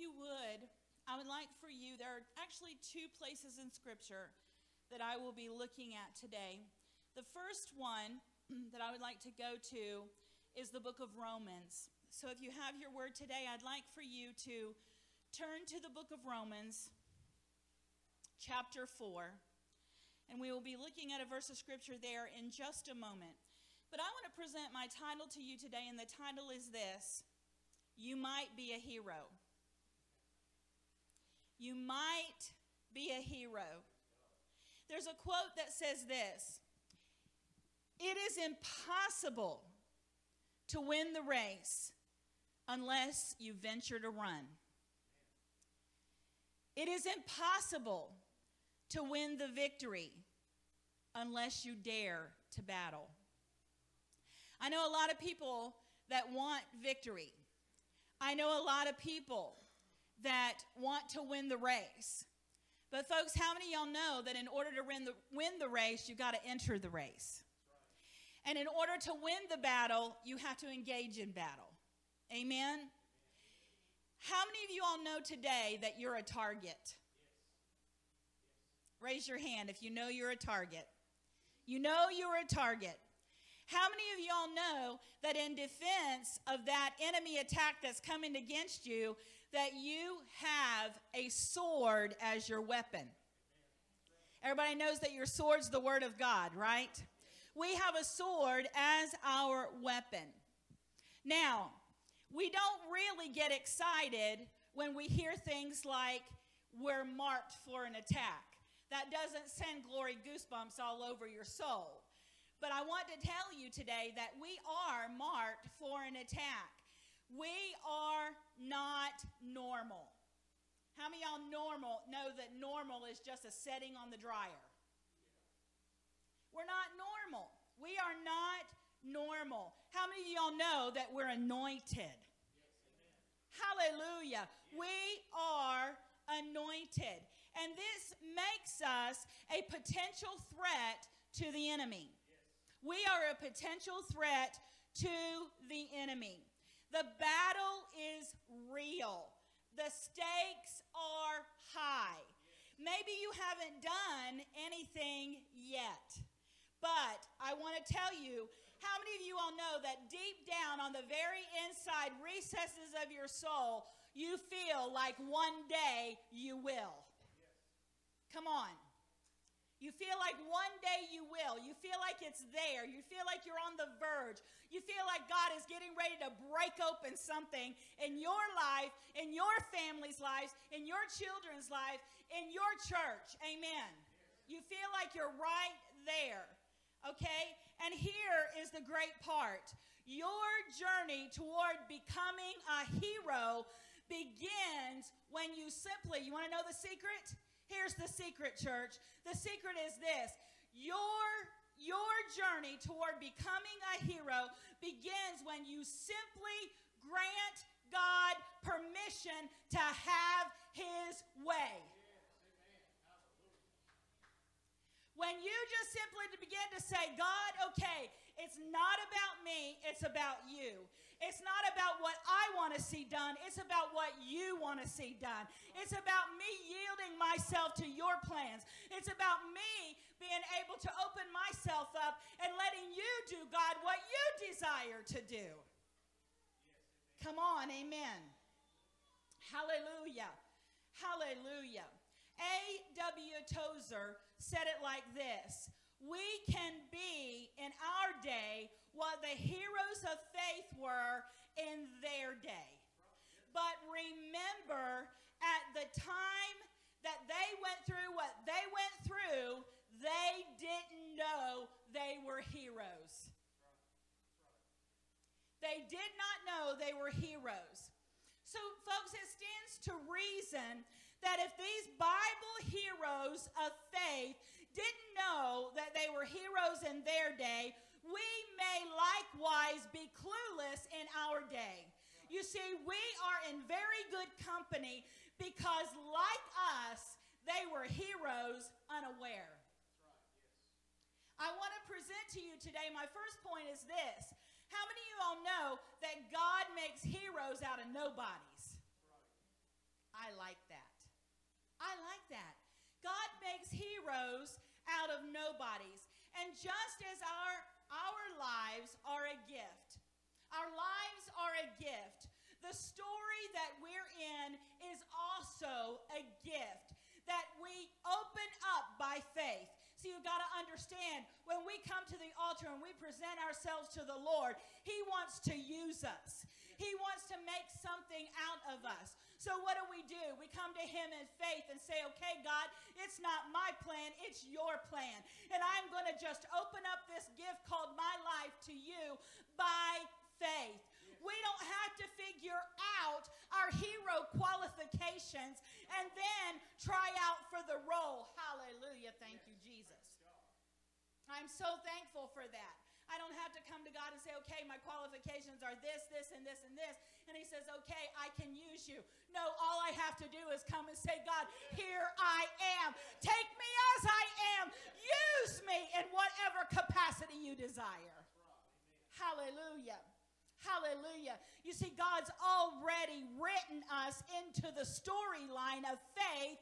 you would, I would like for you, there are actually two places in Scripture that I will be looking at today. The first one that I would like to go to is the book of Romans. So if you have your word today, I'd like for you to turn to the book of Romans, chapter 4. And we will be looking at a verse of scripture there in just a moment. But I want to present my title to you today, and the title is this You Might Be a Hero. You might be a hero. There's a quote that says this It is impossible to win the race unless you venture to run. It is impossible to win the victory unless you dare to battle. I know a lot of people that want victory. I know a lot of people that want to win the race. But, folks, how many y'all know that in order to win the, win the race, you've got to enter the race? And in order to win the battle, you have to engage in battle. Amen? How many of you all know today that you're a target? Raise your hand if you know you're a target. You know you're a target. How many of y'all know that in defense of that enemy attack that's coming against you, that you have a sword as your weapon? Everybody knows that your sword's the word of God, right? We have a sword as our weapon. Now, we don't really get excited when we hear things like we're marked for an attack. That doesn't send glory goosebumps all over your soul. But I want to tell you today that we are marked for an attack. We are not normal. How many y'all normal know that normal is just a setting on the dryer? We're not normal. We are not normal. How many of y'all know that we're anointed? Yes, Hallelujah. Yes. We are anointed. And this makes us a potential threat to the enemy. We are a potential threat to the enemy. The battle is real. The stakes are high. Maybe you haven't done anything yet, but I want to tell you how many of you all know that deep down on the very inside recesses of your soul, you feel like one day you will? Come on. You feel like one day you will. You feel like it's there. You feel like you're on the verge. You feel like God is getting ready to break open something in your life, in your family's lives, in your children's life, in your church. Amen. You feel like you're right there. Okay? And here is the great part your journey toward becoming a hero begins when you simply, you want to know the secret? Here's the secret, church. The secret is this your your journey toward becoming a hero begins when you simply grant God permission to have his way. When you just simply begin to say, God, okay, it's not about me, it's about you. It's not about what I want to see done, it's about what you want to see done. It's about me yielding myself to your plans. It's about me being able to open myself up and letting you do, God, what you desire to do. Come on, amen. Hallelujah. Hallelujah. A.W. Tozer said it like this We can be in our day what the heroes of faith were in their day. But remember, at the time that they went through what they went through, they didn't know they were heroes. They did not know they were heroes. So, folks, it stands to reason that if these Bible heroes of faith didn't know that they were heroes in their day, we may likewise be clueless in our day. You see, we are in very good company because, like us, they were heroes unaware. I want to present to you today, my first point is this. How many of you all know that God makes heroes out of nobodies? I like that. I like that. God makes heroes out of nobodies. And just as our, our lives are a gift, our lives are a gift, the story that we're in is also a gift that we open up by faith. So you've got to understand when we come to the altar and we present ourselves to the Lord, He wants to use us. He wants to make something out of us. So what do we do? We come to Him in faith and say, okay, God, it's not my plan, it's your plan. And I'm going to just open up this gift called my life to you by faith. We don't have to figure out our hero qualifications and then try out for the role. Hallelujah. Thank you, Jesus. I'm so thankful for that. To come to God and say, okay, my qualifications are this, this, and this, and this. And He says, okay, I can use you. No, all I have to do is come and say, God, here I am. Take me as I am. Use me in whatever capacity you desire. Hallelujah. Hallelujah. You see, God's already written us into the storyline of faith,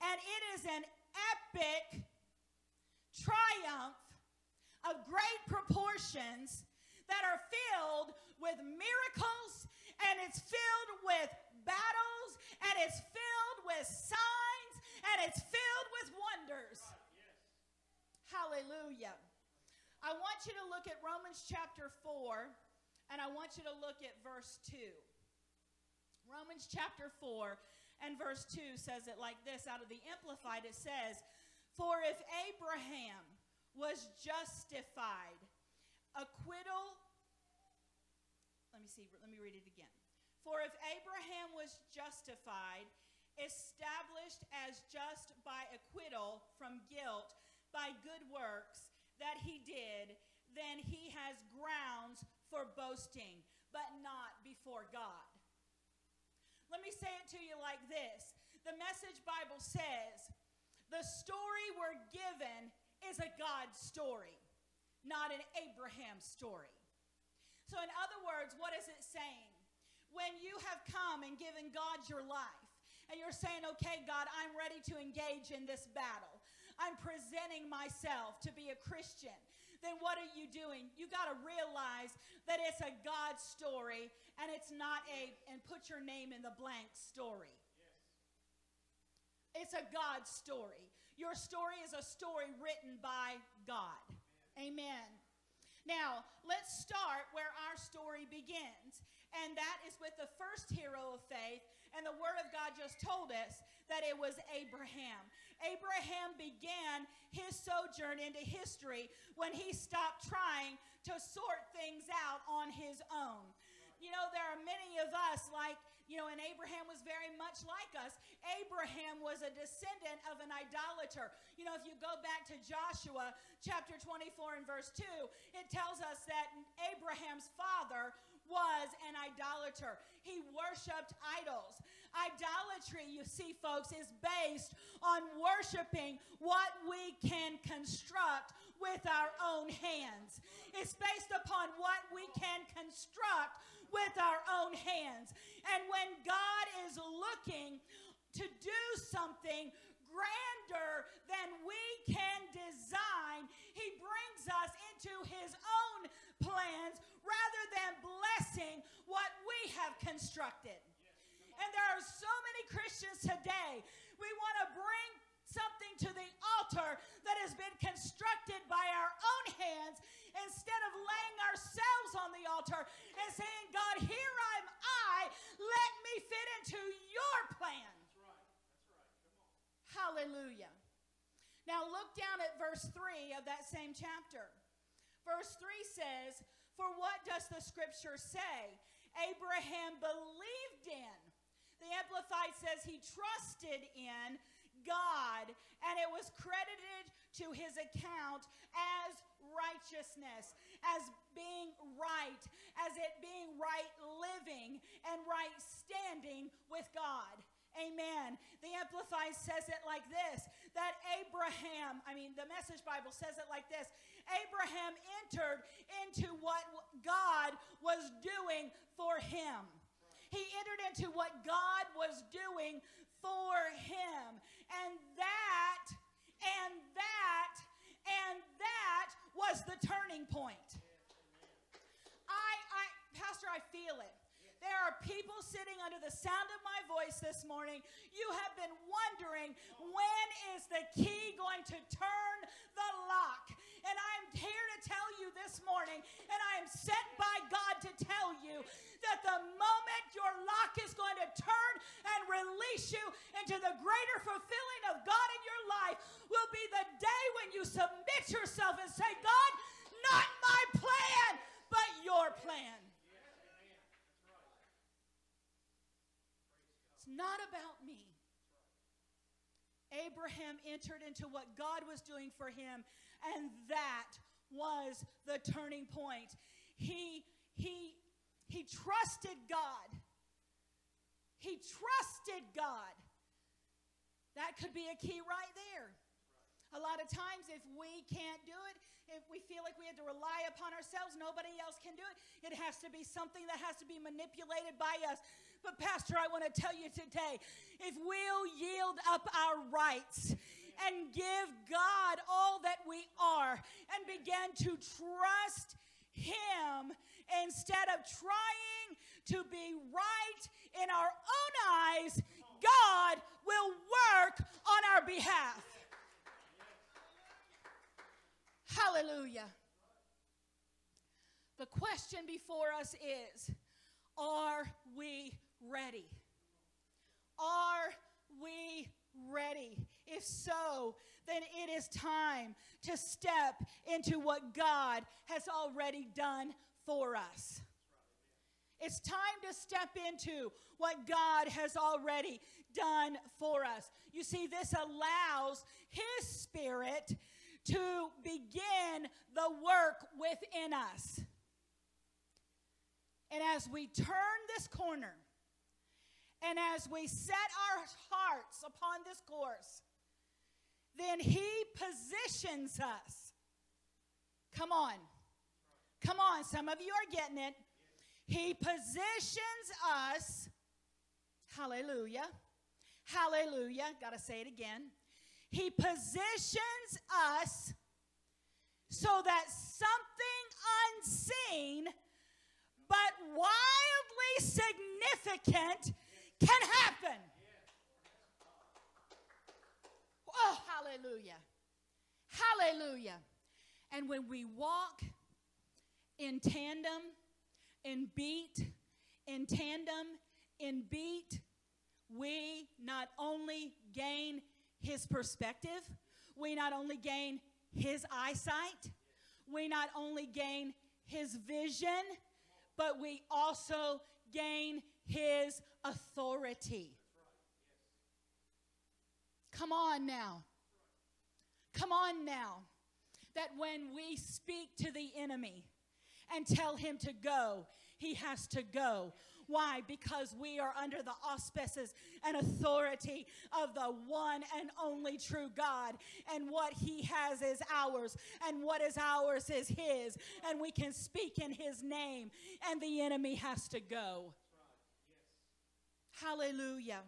and it is an epic triumph of great proportions that are filled with miracles and it's filled with battles and it's filled with signs and it's filled with wonders. Hallelujah. I want you to look at Romans chapter 4 and I want you to look at verse 2. Romans chapter 4 and verse 2 says it like this out of the Amplified it says, For if Abraham was justified. Acquittal, let me see, let me read it again. For if Abraham was justified, established as just by acquittal from guilt by good works that he did, then he has grounds for boasting, but not before God. Let me say it to you like this the Message Bible says, the story we're given is a God story, not an Abraham story. So, in other words, what is it saying? When you have come and given God your life, and you're saying, okay, God, I'm ready to engage in this battle, I'm presenting myself to be a Christian, then what are you doing? You got to realize that it's a God story and it's not a, and put your name in the blank story. Yes. It's a God story. Your story is a story written by God. Amen. Now, let's start where our story begins, and that is with the first hero of faith. And the Word of God just told us that it was Abraham. Abraham began his sojourn into history when he stopped trying to sort things out on his own. You know, there are many of us like you know, and Abraham was very much like us. Abraham was a descendant of an idolater. You know, if you go back to Joshua chapter 24 and verse 2, it tells us that Abraham's father was an idolater. He worshiped idols. Idolatry, you see, folks, is based on worshiping what we can construct with our own hands. It's based upon what we can construct with our own hands. And when God is looking to do something grander than we can design, He brings us into His own plans rather than blessing what we have constructed. And there are so many Christians today, we want to bring something to the altar that has been constructed by our own hands instead of laying ourselves on the altar and saying, God, here I'm I, let me fit into your plan. That's right. That's right. Hallelujah. Now look down at verse 3 of that same chapter. Verse 3 says, For what does the scripture say? Abraham believed in. The Amplified says he trusted in God, and it was credited to his account as righteousness, as being right, as it being right living and right standing with God. Amen. The Amplified says it like this that Abraham, I mean, the Message Bible says it like this Abraham entered into what God was doing for him. He entered into what God was doing for him. And that, and that, and that was the turning point. I, I, Pastor, I feel it. There are people sitting under the sound of my voice this morning. You have been wondering when is the key going to turn the lock? And I'm here to tell you this morning, and I am sent by God to tell you that the moment your lock is going to turn and release you into the greater fulfilling of God in your life will be the day when you submit yourself and say, God, not my plan, but your plan. It's not about me. Abraham entered into what God was doing for him, and that was the turning point. He, he, he trusted God. He trusted God. That could be a key right there. A lot of times, if we can't do it, if we feel like we have to rely upon ourselves, nobody else can do it. It has to be something that has to be manipulated by us. But, Pastor, I want to tell you today if we'll yield up our rights and give God all that we are and begin to trust Him instead of trying to be right in our own eyes, God will work on our behalf. Hallelujah. The question before us is Are we ready? Are we ready? If so, then it is time to step into what God has already done for us. It's time to step into what God has already done for us. You see, this allows His Spirit to begin the work within us. And as we turn this corner, and as we set our hearts upon this course, then He positions us. Come on. Come on, some of you are getting it. He positions us. Hallelujah. Hallelujah. Got to say it again. He positions us so that something unseen but wildly significant can happen. Oh, hallelujah. Hallelujah. And when we walk in tandem, in beat, in tandem, in beat, we not only gain his perspective. We not only gain his eyesight, we not only gain his vision, but we also gain his authority. Come on now. Come on now. That when we speak to the enemy and tell him to go, he has to go. Why? Because we are under the auspices and authority of the one and only true God. And what He has is ours, and what is ours is His. And we can speak in His name, and the enemy has to go. Hallelujah.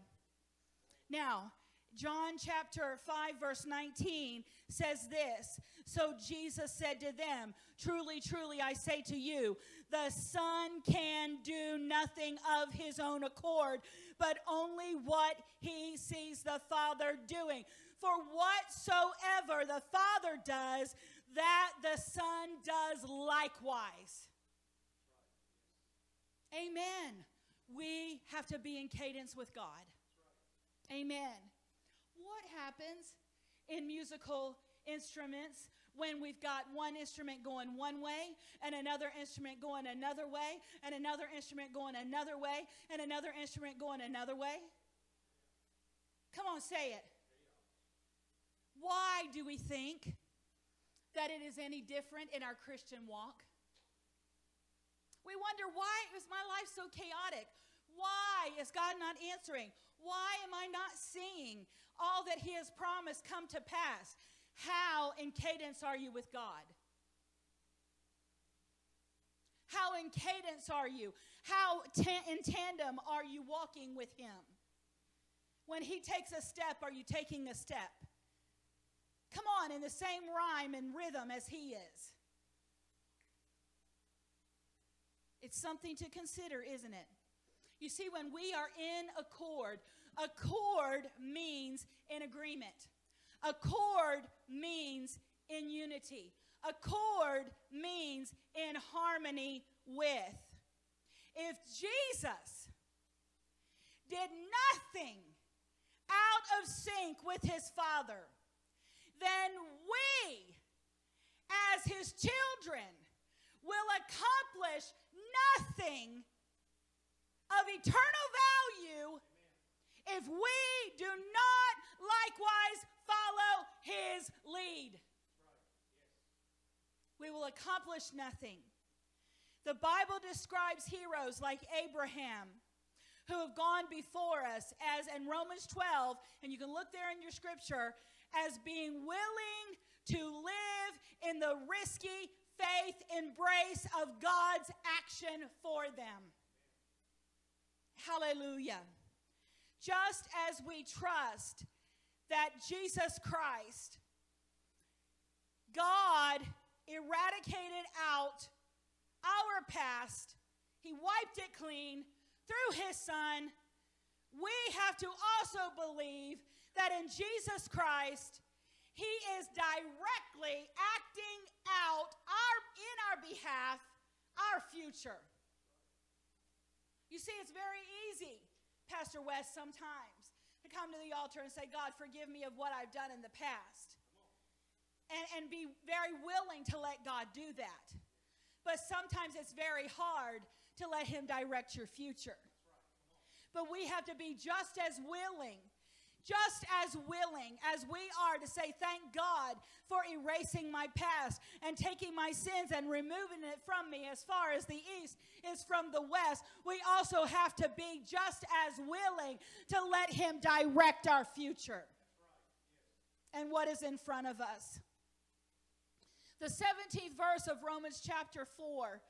Now, John chapter 5, verse 19 says this So Jesus said to them, Truly, truly, I say to you, the Son can do nothing of his own accord, but only what he sees the Father doing. For whatsoever the Father does, that the Son does likewise. Amen. We have to be in cadence with God. Amen. What happens in musical instruments when we've got one instrument going one way and another instrument going another way and another instrument going another way and another instrument going another way? Come on, say it. Why do we think that it is any different in our Christian walk? We wonder why is my life so chaotic? Why is God not answering? Why am I not seeing all that He has promised come to pass? How in cadence are you with God? How in cadence are you? How ta- in tandem are you walking with Him? When He takes a step, are you taking a step? Come on, in the same rhyme and rhythm as He is. It's something to consider, isn't it? You see, when we are in accord, accord means in agreement. Accord means in unity. Accord means in harmony with. If Jesus did nothing out of sync with his Father, then we, as his children, will accomplish nothing of eternal value if we do not likewise follow his lead. We will accomplish nothing. The Bible describes heroes like Abraham who have gone before us as in Romans 12, and you can look there in your scripture, as being willing to live in the risky faith embrace of God's action for them. Hallelujah. Just as we trust that Jesus Christ, God eradicated out our past, He wiped it clean through His Son. We have to also believe that in Jesus Christ, He is directly acting out our, in our behalf our future. You see, it's very easy, Pastor West, sometimes to come to the altar and say, God, forgive me of what I've done in the past. And, and be very willing to let God do that. But sometimes it's very hard to let Him direct your future. But we have to be just as willing just as willing as we are to say, Thank God for erasing my past and taking my sins and removing it from me as far as the east is from the west, we also have to be just as willing to let Him direct our future and what is in front of us. The 17th verse of Romans chapter 4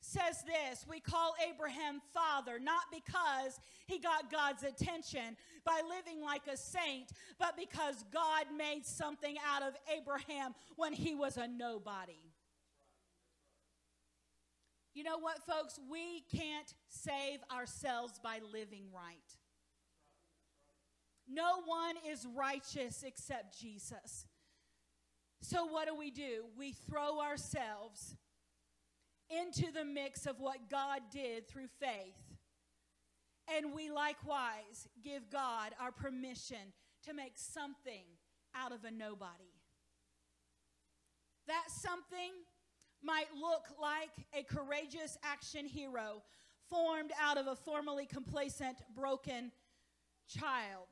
says this We call Abraham father, not because he got God's attention by living like a saint, but because God made something out of Abraham when he was a nobody. You know what, folks? We can't save ourselves by living right. No one is righteous except Jesus. So, what do we do? We throw ourselves into the mix of what God did through faith. And we likewise give God our permission to make something out of a nobody. That something might look like a courageous action hero formed out of a formerly complacent, broken child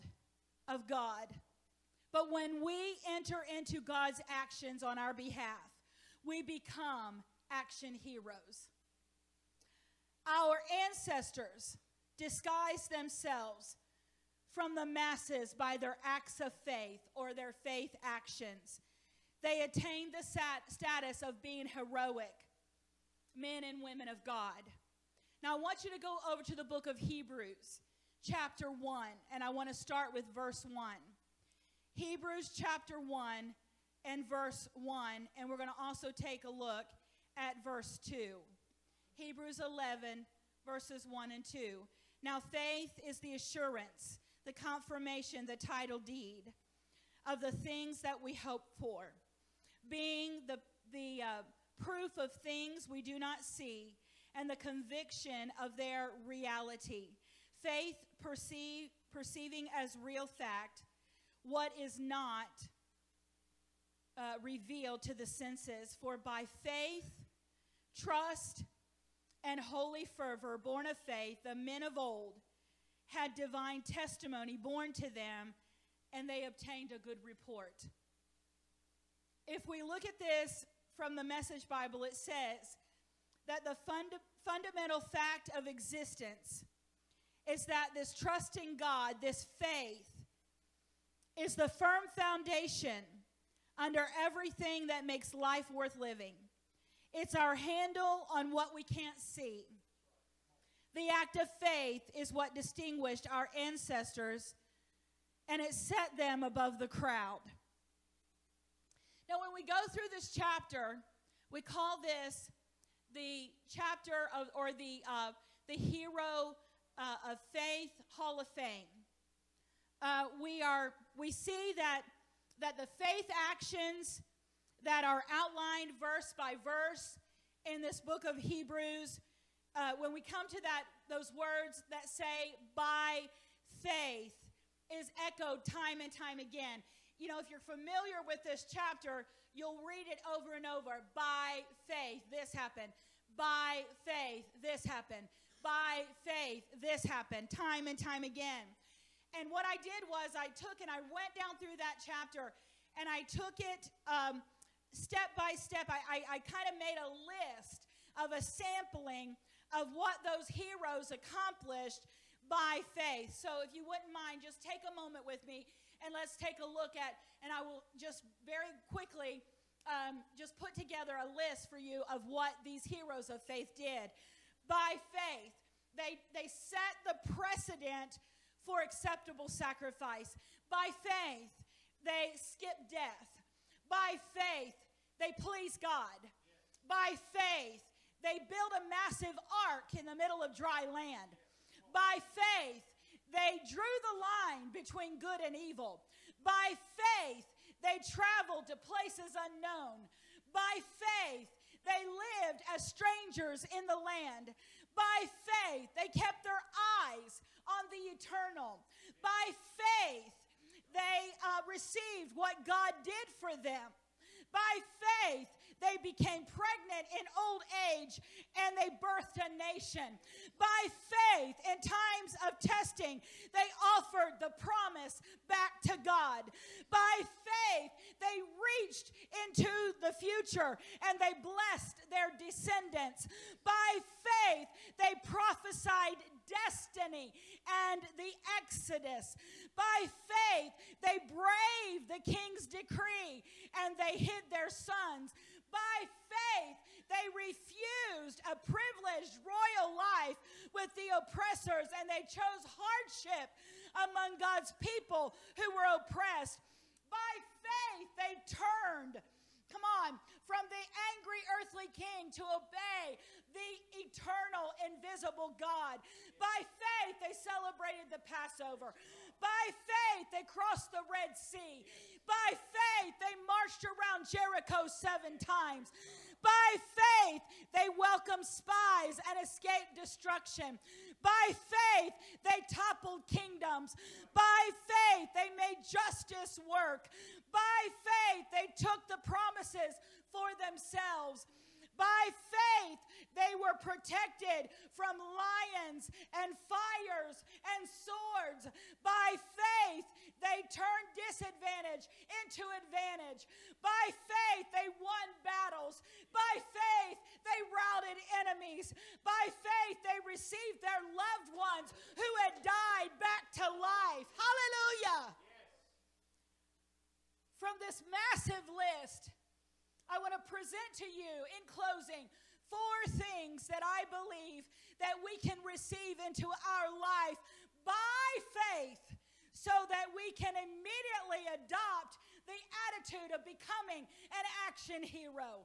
of God. But when we enter into God's actions on our behalf, we become action heroes. Our ancestors disguised themselves from the masses by their acts of faith or their faith actions. They attained the sat- status of being heroic men and women of God. Now, I want you to go over to the book of Hebrews, chapter 1, and I want to start with verse 1. Hebrews chapter 1 and verse 1, and we're going to also take a look at verse 2. Hebrews 11, verses 1 and 2. Now, faith is the assurance, the confirmation, the title deed of the things that we hope for, being the, the uh, proof of things we do not see and the conviction of their reality. Faith perceive, perceiving as real fact what is not uh, revealed to the senses, for by faith, trust, and holy fervor, born of faith, the men of old had divine testimony born to them, and they obtained a good report. If we look at this from the Message Bible, it says that the fund- fundamental fact of existence is that this trusting God, this faith, is the firm foundation under everything that makes life worth living. It's our handle on what we can't see. The act of faith is what distinguished our ancestors and it set them above the crowd. Now, when we go through this chapter, we call this the chapter of, or the, uh, the Hero uh, of Faith Hall of Fame. Uh, we, are, we see that, that the faith actions that are outlined verse by verse in this book of Hebrews, uh, when we come to that, those words that say by faith, is echoed time and time again. You know, if you're familiar with this chapter, you'll read it over and over. By faith, this happened. By faith, this happened. By faith, this happened. Time and time again. And what I did was I took and I went down through that chapter and I took it um, step by step. I, I, I kind of made a list of a sampling of what those heroes accomplished by faith. So if you wouldn't mind, just take a moment with me and let's take a look at, and I will just very quickly um, just put together a list for you of what these heroes of faith did. By faith, they, they set the precedent for acceptable sacrifice. By faith, they skipped death. By faith, they pleased God. By faith, they built a massive ark in the middle of dry land. By faith, they drew the line between good and evil. By faith, they traveled to places unknown. By faith, they lived as strangers in the land. By faith, they kept their eyes on the eternal. By faith, they uh, received what God did for them. By faith, they became pregnant in old age and they birthed a nation. By faith, in times of testing, they offered the promise back to God. By faith, they reached into the future and they blessed their descendants. By faith, they prophesied destiny and the exodus. By faith, they braved the king's decree and they hid their sons. By faith, they refused a privileged royal life with the oppressors and they chose hardship among God's people who were oppressed. By faith, they turned, come on, from the angry earthly king to obey the eternal, invisible God. By faith, they celebrated the Passover. By faith, they crossed the Red Sea. By faith, they marched around Jericho seven times. By faith, they welcomed spies and escaped destruction. By faith, they toppled kingdoms. By faith, they made justice work. By faith, they took the promises for themselves. By faith, they were protected from lions and fires and swords. By faith, they turned disadvantage into advantage. By faith, they won battles. By faith, they routed enemies. By faith, they received their loved ones who had died back to life. Hallelujah. From this massive list, I want to present to you in closing four things that I believe that we can receive into our life by faith so that we can immediately adopt the attitude of becoming an action hero.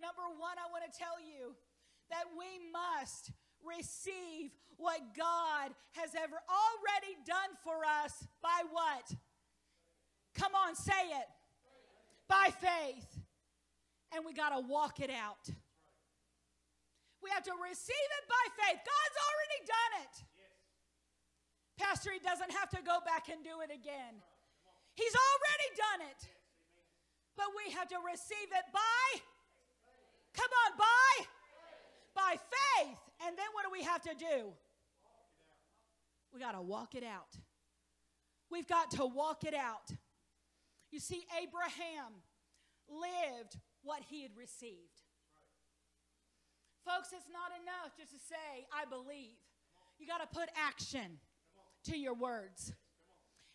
Number one, I want to tell you that we must receive what God has ever already done for us by what? Come on, say it by faith. And we got to walk it out. We have to receive it by faith. God's already done it. Pastor, he doesn't have to go back and do it again. He's already done it. But we have to receive it by, come on, by, by faith. And then what do we have to do? We got to walk it out. We've got to walk it out. You see, Abraham lived what he had received. Folks, it's not enough just to say, I believe. You got to put action to your words.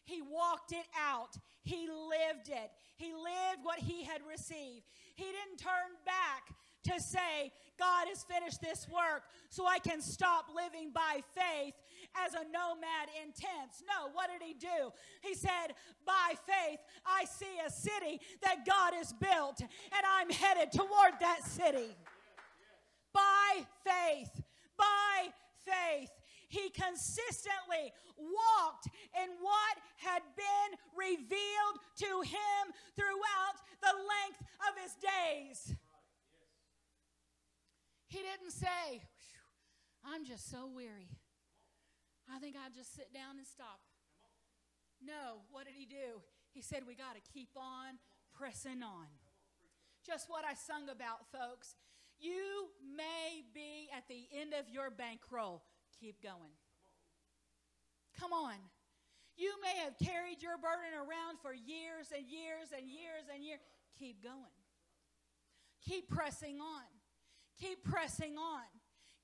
He walked it out. He lived it. He lived what he had received. He didn't turn back to say, God has finished this work, so I can stop living by faith as a nomad in tents. No, what did he do? He said, By faith, I see a city that God has built, and I'm headed toward that city. By faith, by faith. He consistently walked in what had been revealed to him throughout the length of his days. He didn't say, I'm just so weary. I think I'll just sit down and stop. No, what did he do? He said, We got to keep on pressing on. Just what I sung about, folks. You may be at the end of your bankroll. Keep going. Come on. You may have carried your burden around for years and years and years and years. Keep going. Keep pressing on. Keep pressing on.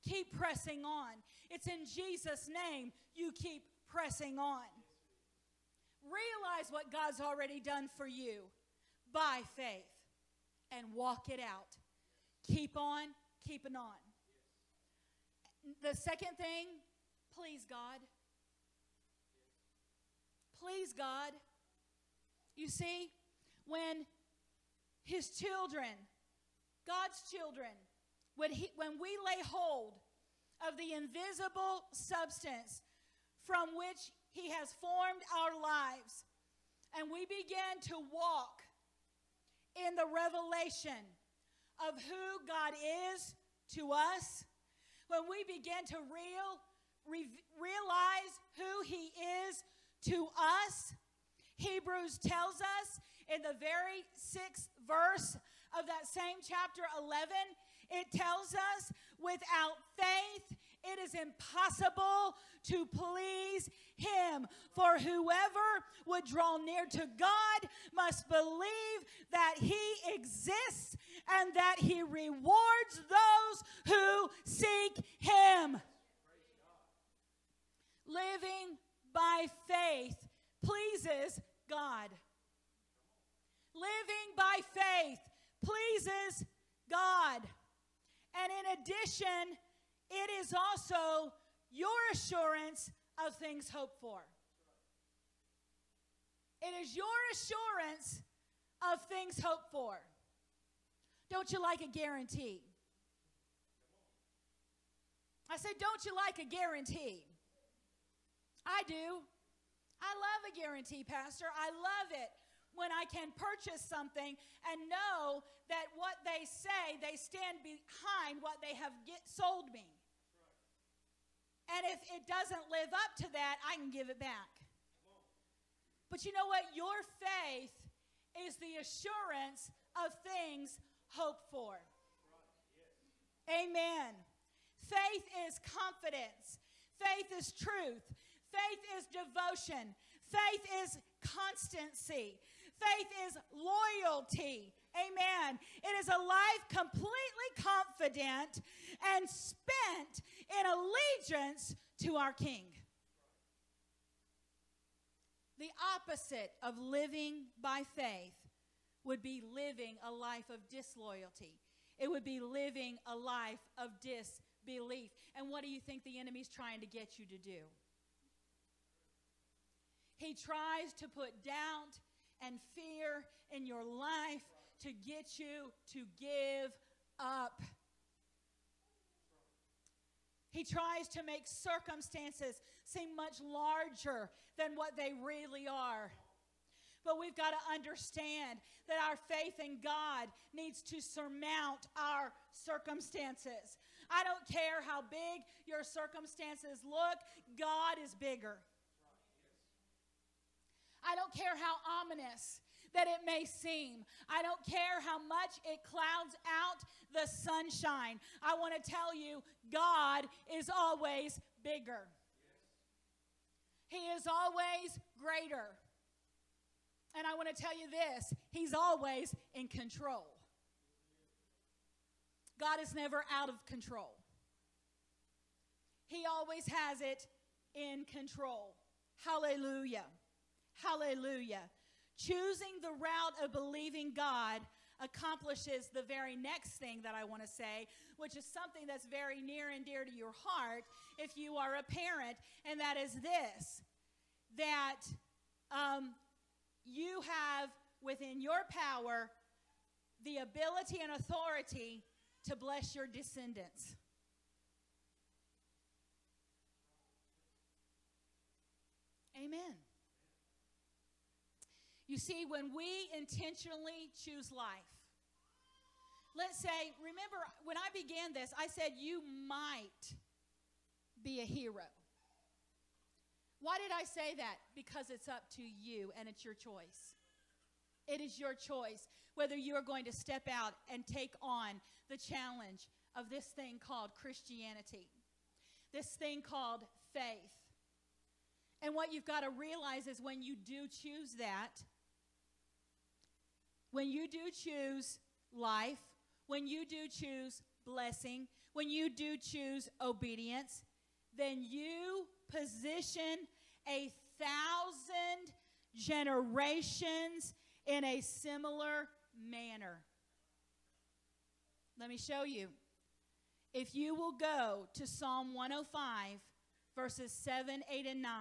Keep pressing on. It's in Jesus' name you keep pressing on. Realize what God's already done for you by faith and walk it out. Keep on keeping on. The second thing, please God. Please God. You see, when his children, God's children, when, he, when we lay hold of the invisible substance from which He has formed our lives, and we begin to walk in the revelation of who God is to us, when we begin to real, re, realize who He is to us, Hebrews tells us in the very sixth verse of that same chapter 11 it tells us without faith, it is impossible to please him. For whoever would draw near to God must believe that he exists and that he rewards those who seek him. Living by faith pleases God. Living by faith pleases God. And in addition, it is also your assurance of things hoped for. It is your assurance of things hoped for. Don't you like a guarantee? I said, Don't you like a guarantee? I do. I love a guarantee, Pastor. I love it when I can purchase something and know that what they say, they stand behind what they have get, sold me. And if it doesn't live up to that, I can give it back. But you know what? Your faith is the assurance of things hoped for. Amen. Faith is confidence. Faith is truth. Faith is devotion. Faith is constancy. Faith is loyalty. Amen. It is a life completely confident and spent in allegiance to our King. The opposite of living by faith would be living a life of disloyalty. It would be living a life of disbelief. And what do you think the enemy's trying to get you to do? He tries to put doubt and fear in your life to get you to give up. He tries to make circumstances seem much larger than what they really are. But we've got to understand that our faith in God needs to surmount our circumstances. I don't care how big your circumstances look, God is bigger. I don't care how ominous that it may seem. I don't care how much it clouds out the sunshine. I want to tell you, God is always bigger. He is always greater. And I want to tell you this He's always in control. God is never out of control, He always has it in control. Hallelujah. Hallelujah. Choosing the route of believing God accomplishes the very next thing that I want to say, which is something that's very near and dear to your heart if you are a parent, and that is this that um, you have within your power the ability and authority to bless your descendants. Amen. You see, when we intentionally choose life, let's say, remember when I began this, I said you might be a hero. Why did I say that? Because it's up to you and it's your choice. It is your choice whether you're going to step out and take on the challenge of this thing called Christianity, this thing called faith. And what you've got to realize is when you do choose that, when you do choose life, when you do choose blessing, when you do choose obedience, then you position a thousand generations in a similar manner. Let me show you. If you will go to Psalm 105, verses 7, 8, and 9,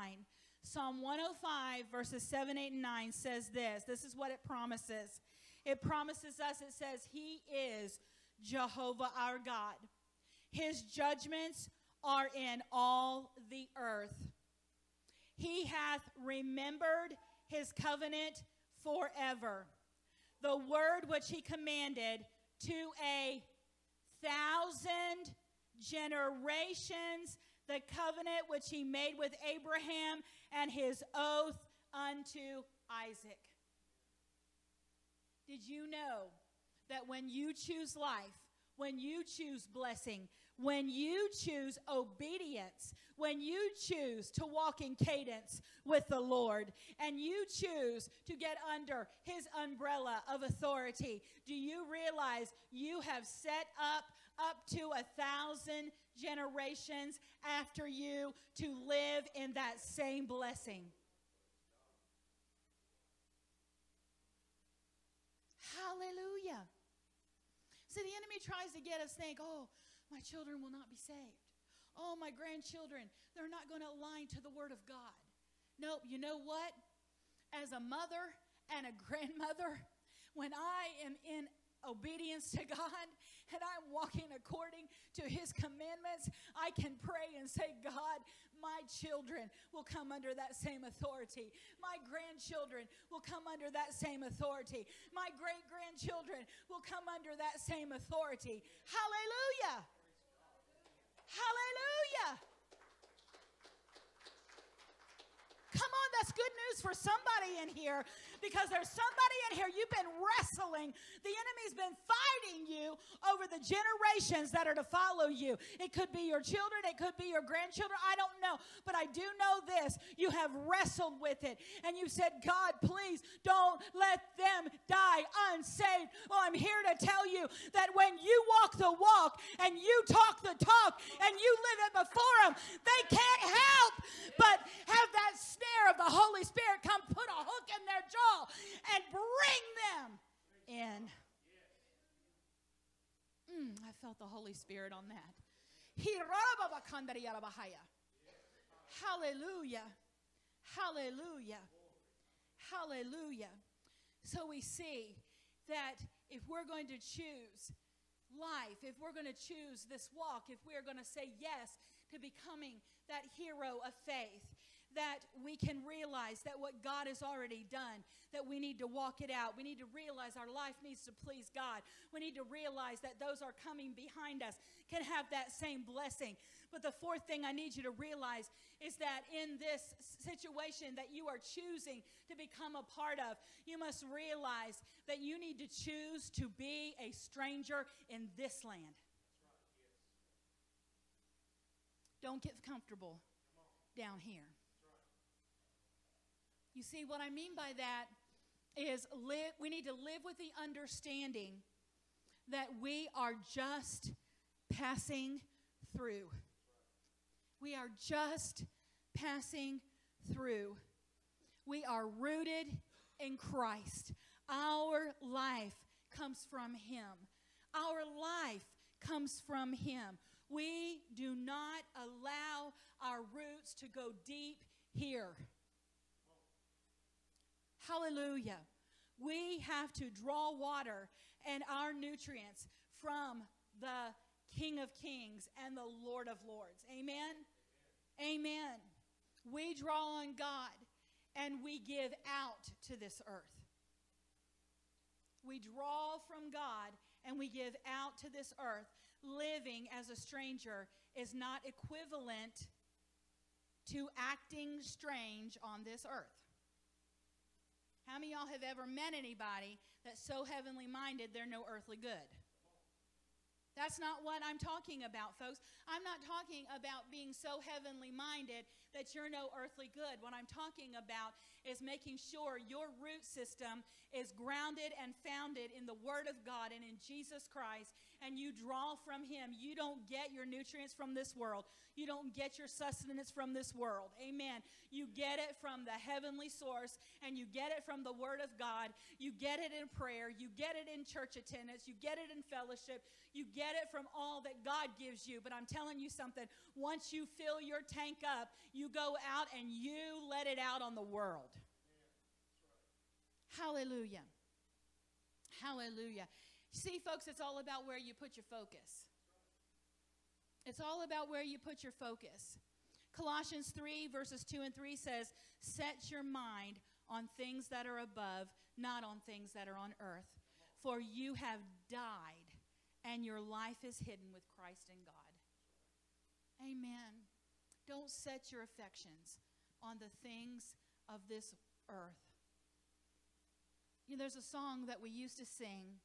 Psalm 105, verses 7, 8, and 9 says this. This is what it promises. It promises us, it says, He is Jehovah our God. His judgments are in all the earth. He hath remembered his covenant forever. The word which he commanded to a thousand generations, the covenant which he made with Abraham, and his oath unto Isaac. Did you know that when you choose life, when you choose blessing, when you choose obedience, when you choose to walk in cadence with the Lord, and you choose to get under His umbrella of authority, do you realize you have set up up to a thousand generations after you to live in that same blessing? Hallelujah. So the enemy tries to get us think, oh, my children will not be saved. Oh, my grandchildren, they're not going to align to the Word of God. Nope, you know what? As a mother and a grandmother, when I am in obedience to God and I'm walking according to His commandments, I can pray and say, God, my children will come under that same authority. My grandchildren will come under that same authority. My great grandchildren will come under that same authority. Hallelujah! Hallelujah! Come on, that's good news for somebody in here because there's somebody in here you've been wrestling. The enemy's been fighting you over the generations that are to follow you. It could be your children, it could be your grandchildren. I don't know. But I do know this you have wrestled with it and you said, God, please don't let them die unsaved. Well, I'm here to tell you that when you walk the walk and you talk the talk and you live it before them, they can't help but have that snare of the Holy Spirit come put a hook in their jaw and bring them in. Mm, I felt the Holy Spirit on that. Hallelujah. Hallelujah. Hallelujah. So we see that if we're going to choose life, if we're going to choose this walk, if we're going to say yes to becoming that hero of faith, that we can realize that what God has already done, that we need to walk it out. We need to realize our life needs to please God. We need to realize that those are coming behind us can have that same blessing. But the fourth thing I need you to realize is that in this situation that you are choosing to become a part of, you must realize that you need to choose to be a stranger in this land. Don't get comfortable down here. You see, what I mean by that is we need to live with the understanding that we are just passing through. We are just passing through. We are rooted in Christ. Our life comes from Him. Our life comes from Him. We do not allow our roots to go deep here. Hallelujah. We have to draw water and our nutrients from the King of Kings and the Lord of Lords. Amen? Amen. We draw on God and we give out to this earth. We draw from God and we give out to this earth. Living as a stranger is not equivalent to acting strange on this earth. How many y'all have ever met anybody that's so heavenly minded they're no earthly good? That's not what I'm talking about, folks. I'm not talking about being so heavenly minded that you're no earthly good. What I'm talking about is making sure your root system is grounded and founded in the Word of God and in Jesus Christ, and you draw from Him. You don't get your nutrients from this world, you don't get your sustenance from this world. Amen. You get it from the heavenly source, and you get it from the Word of God. You get it in prayer, you get it in church attendance, you get it in fellowship, you get it from all that God gives you. But I'm telling you something once you fill your tank up, you go out and you let it out on the world. Hallelujah. Hallelujah. See, folks, it's all about where you put your focus. It's all about where you put your focus. Colossians 3, verses 2 and 3 says, Set your mind on things that are above, not on things that are on earth. For you have died, and your life is hidden with Christ in God. Amen. Don't set your affections on the things of this earth. You know, there's a song that we used to sing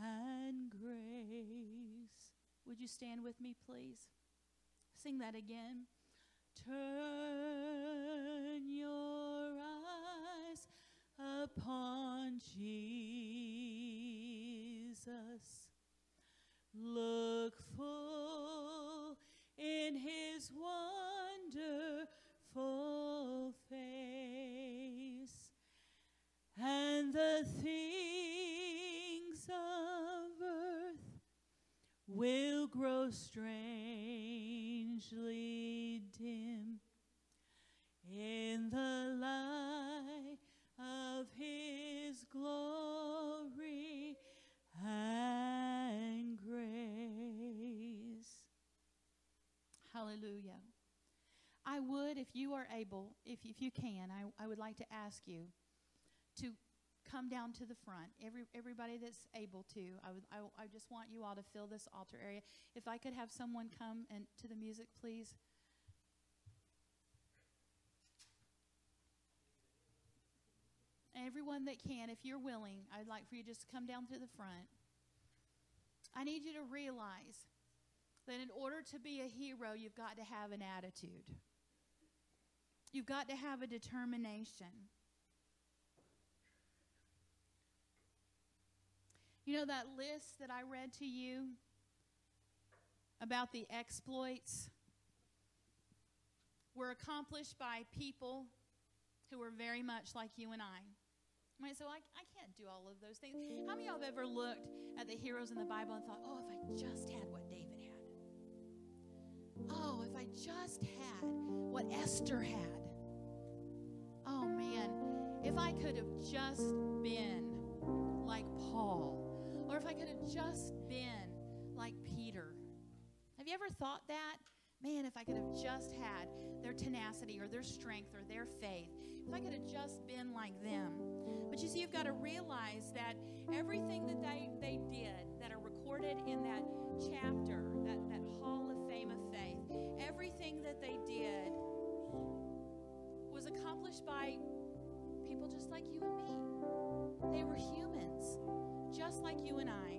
and grace. Would you stand with me, please? Sing that again. Turn your eyes upon Jesus. Look full in his wonderful face, and the of earth will grow strangely dim in the light of his glory and grace. Hallelujah. I would, if you are able, if, if you can, I, I would like to ask you to come down to the front. Every, everybody that's able to. I, would, I, I just want you all to fill this altar area. If I could have someone come and to the music, please. Everyone that can, if you're willing, I'd like for you just to come down to the front. I need you to realize that in order to be a hero, you've got to have an attitude. You've got to have a determination. You know that list that I read to you about the exploits were accomplished by people who were very much like you and I. I so I, I can't do all of those things. How many of y'all have ever looked at the heroes in the Bible and thought, oh, if I just had what David had? Oh, if I just had what Esther had. Oh, man, if I could have just been like Paul, or if I could have just been like Peter. Have you ever thought that? Man, if I could have just had their tenacity or their strength or their faith, if I could have just been like them. But you see, you've got to realize that everything that they, they did that are recorded in that chapter, that, that hall of fame of faith, everything that they did was accomplished by people just like you and me. Like you and I.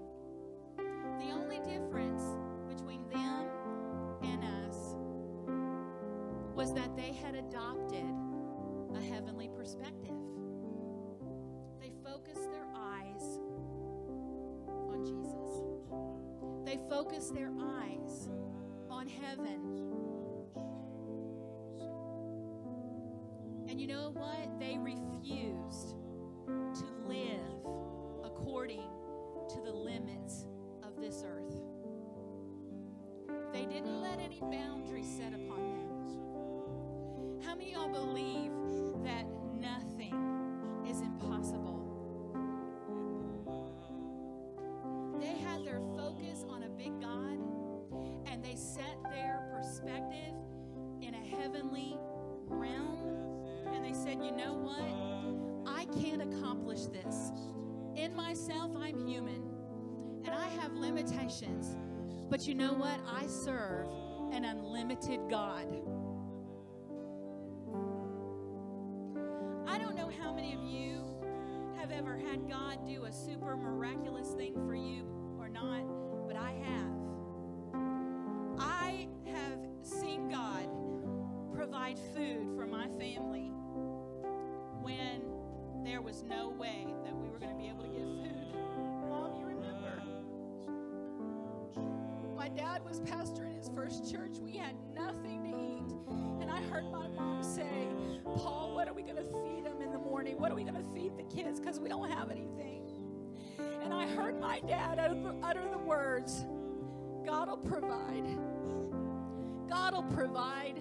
The only difference between them and us was that they had adopted a heavenly perspective. They focused their eyes on Jesus, they focused their eyes on heaven. And you know what? They refused boundaries set upon them. How many of y'all believe that nothing is impossible? They had their focus on a big God and they set their perspective in a heavenly realm. And they said, you know what? I can't accomplish this. In myself, I'm human and I have limitations. But you know what? I serve an unlimited God. I don't know how many of you have ever had God do a super miraculous thing for you or not, but I have. I have seen God provide food for my family when there was no way dad was pastor in his first church. We had nothing to eat. And I heard my mom say, Paul, what are we going to feed them in the morning? What are we going to feed the kids? Because we don't have anything. And I heard my dad utter the words, God will provide. God will provide.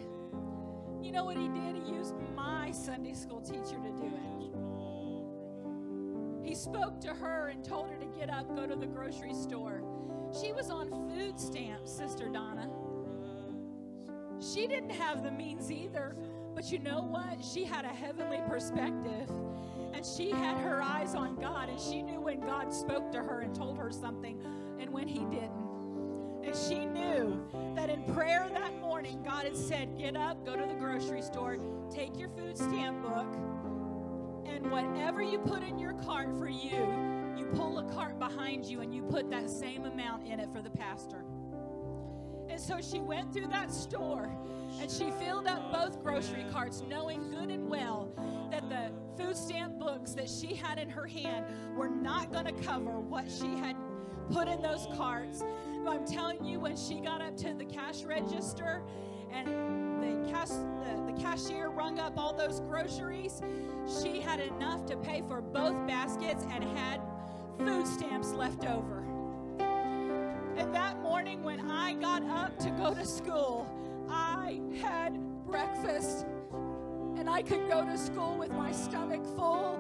You know what he did? He used my Sunday school teacher to do it. He spoke to her and told her to get up, go to the grocery store. She was on food stamps, Sister Donna. She didn't have the means either, but you know what? She had a heavenly perspective and she had her eyes on God and she knew when God spoke to her and told her something and when he didn't. And she knew that in prayer that morning, God had said, Get up, go to the grocery store, take your food stamp book, and whatever you put in your cart for you, you pull a cart behind you and you put that same amount in it for the pastor. And so she went through that store and she filled up both grocery carts, knowing good and well that the food stamp books that she had in her hand were not going to cover what she had put in those carts. But I'm telling you, when she got up to the cash register and the, cash, the, the cashier rung up all those groceries, she had enough to pay for both baskets and had food stamps left over. And that morning, when I got up to go to school, I had breakfast and I could go to school with my stomach full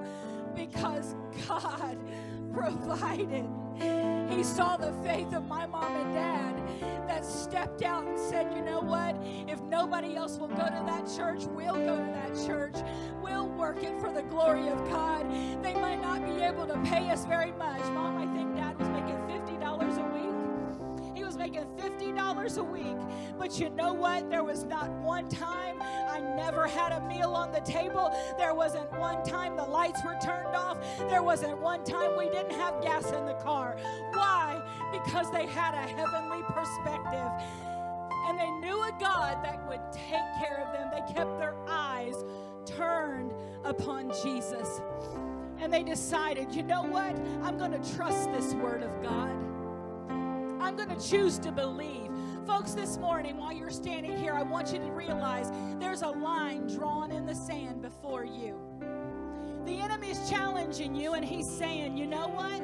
because God provided. He saw the faith of my mom and dad that stepped out and said, You know what? If nobody else will go to that church, we'll go to that church. We'll work it for the glory of God. They might not be able to pay us very much. Mom, I think dad making $50 a week. But you know what? There was not one time I never had a meal on the table. There wasn't one time the lights were turned off. There wasn't one time we didn't have gas in the car. Why? Because they had a heavenly perspective. And they knew a God that would take care of them. They kept their eyes turned upon Jesus. And they decided, you know what? I'm going to trust this word of God. I'm going to choose to believe. Folks, this morning, while you're standing here, I want you to realize there's a line drawn in the sand before you. The enemy is challenging you, and he's saying, you know what?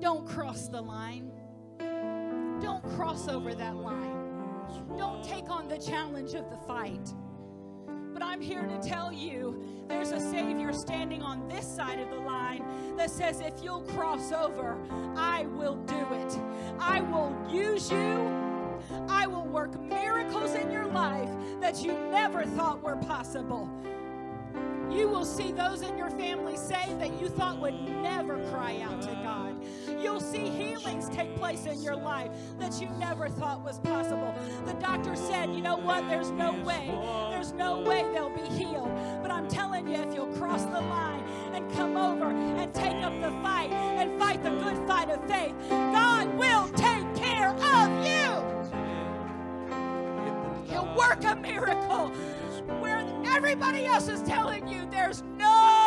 Don't cross the line. Don't cross over that line. Don't take on the challenge of the fight. But I'm here to tell you there's a Savior standing on this side of the line that says, if you'll cross over, I will do it. I will use you. I will work miracles in your life that you never thought were possible. You will see those in your family saved that you thought would never cry out to God. You'll see healings take place in your life that you never thought was possible. The doctor said, you know what? There's no way. There's no way they'll be healed. But I'm telling you, if you'll cross the line and come over and take up the fight and fight the good fight of faith, God will take care of you. He'll work a miracle where everybody else is telling you there's no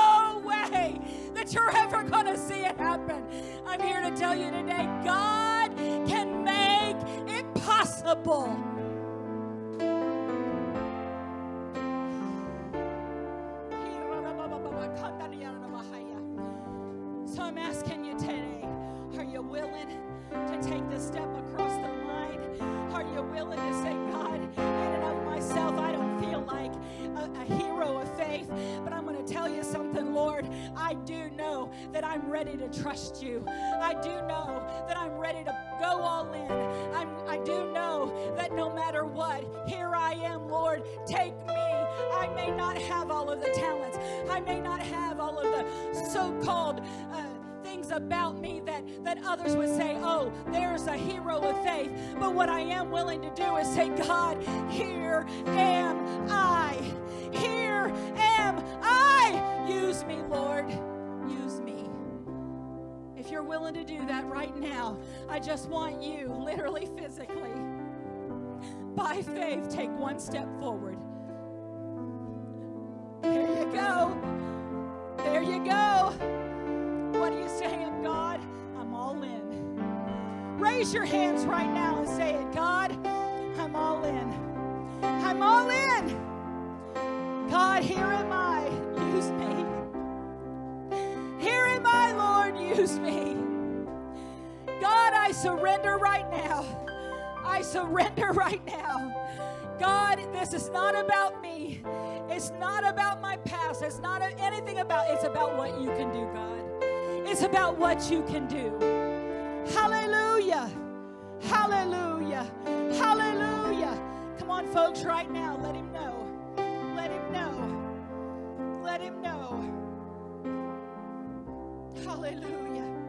way that you're ever going to see it happen. I'm here to tell you today God can make it possible. I do know that I'm ready to trust you. I do know that I'm ready to go all in. I'm, I do know that no matter what, here I am, Lord. Take me. I may not have all of the talents, I may not have all of the so called. Uh, things about me that, that others would say, oh, there's a hero of faith. But what I am willing to do is say, God, here am I. Here am. Me, Lord. Use me. If you're willing to do that right now, I just want you, literally, physically, by faith, take one step forward. There you go. There you go. What are you saying, God? I'm all in. Raise your hands right now and say it, God, I'm all in. I'm all in. God, here am I. Use me. Here am I, Lord. Use me. God, I surrender right now. I surrender right now. God, this is not about me. It's not about my past. It's not anything about it's about what you can do, God. It's about what you can do. Hallelujah. Hallelujah. Hallelujah. Come on, folks, right now. Let him know. Let him know. Let him know. Hallelujah.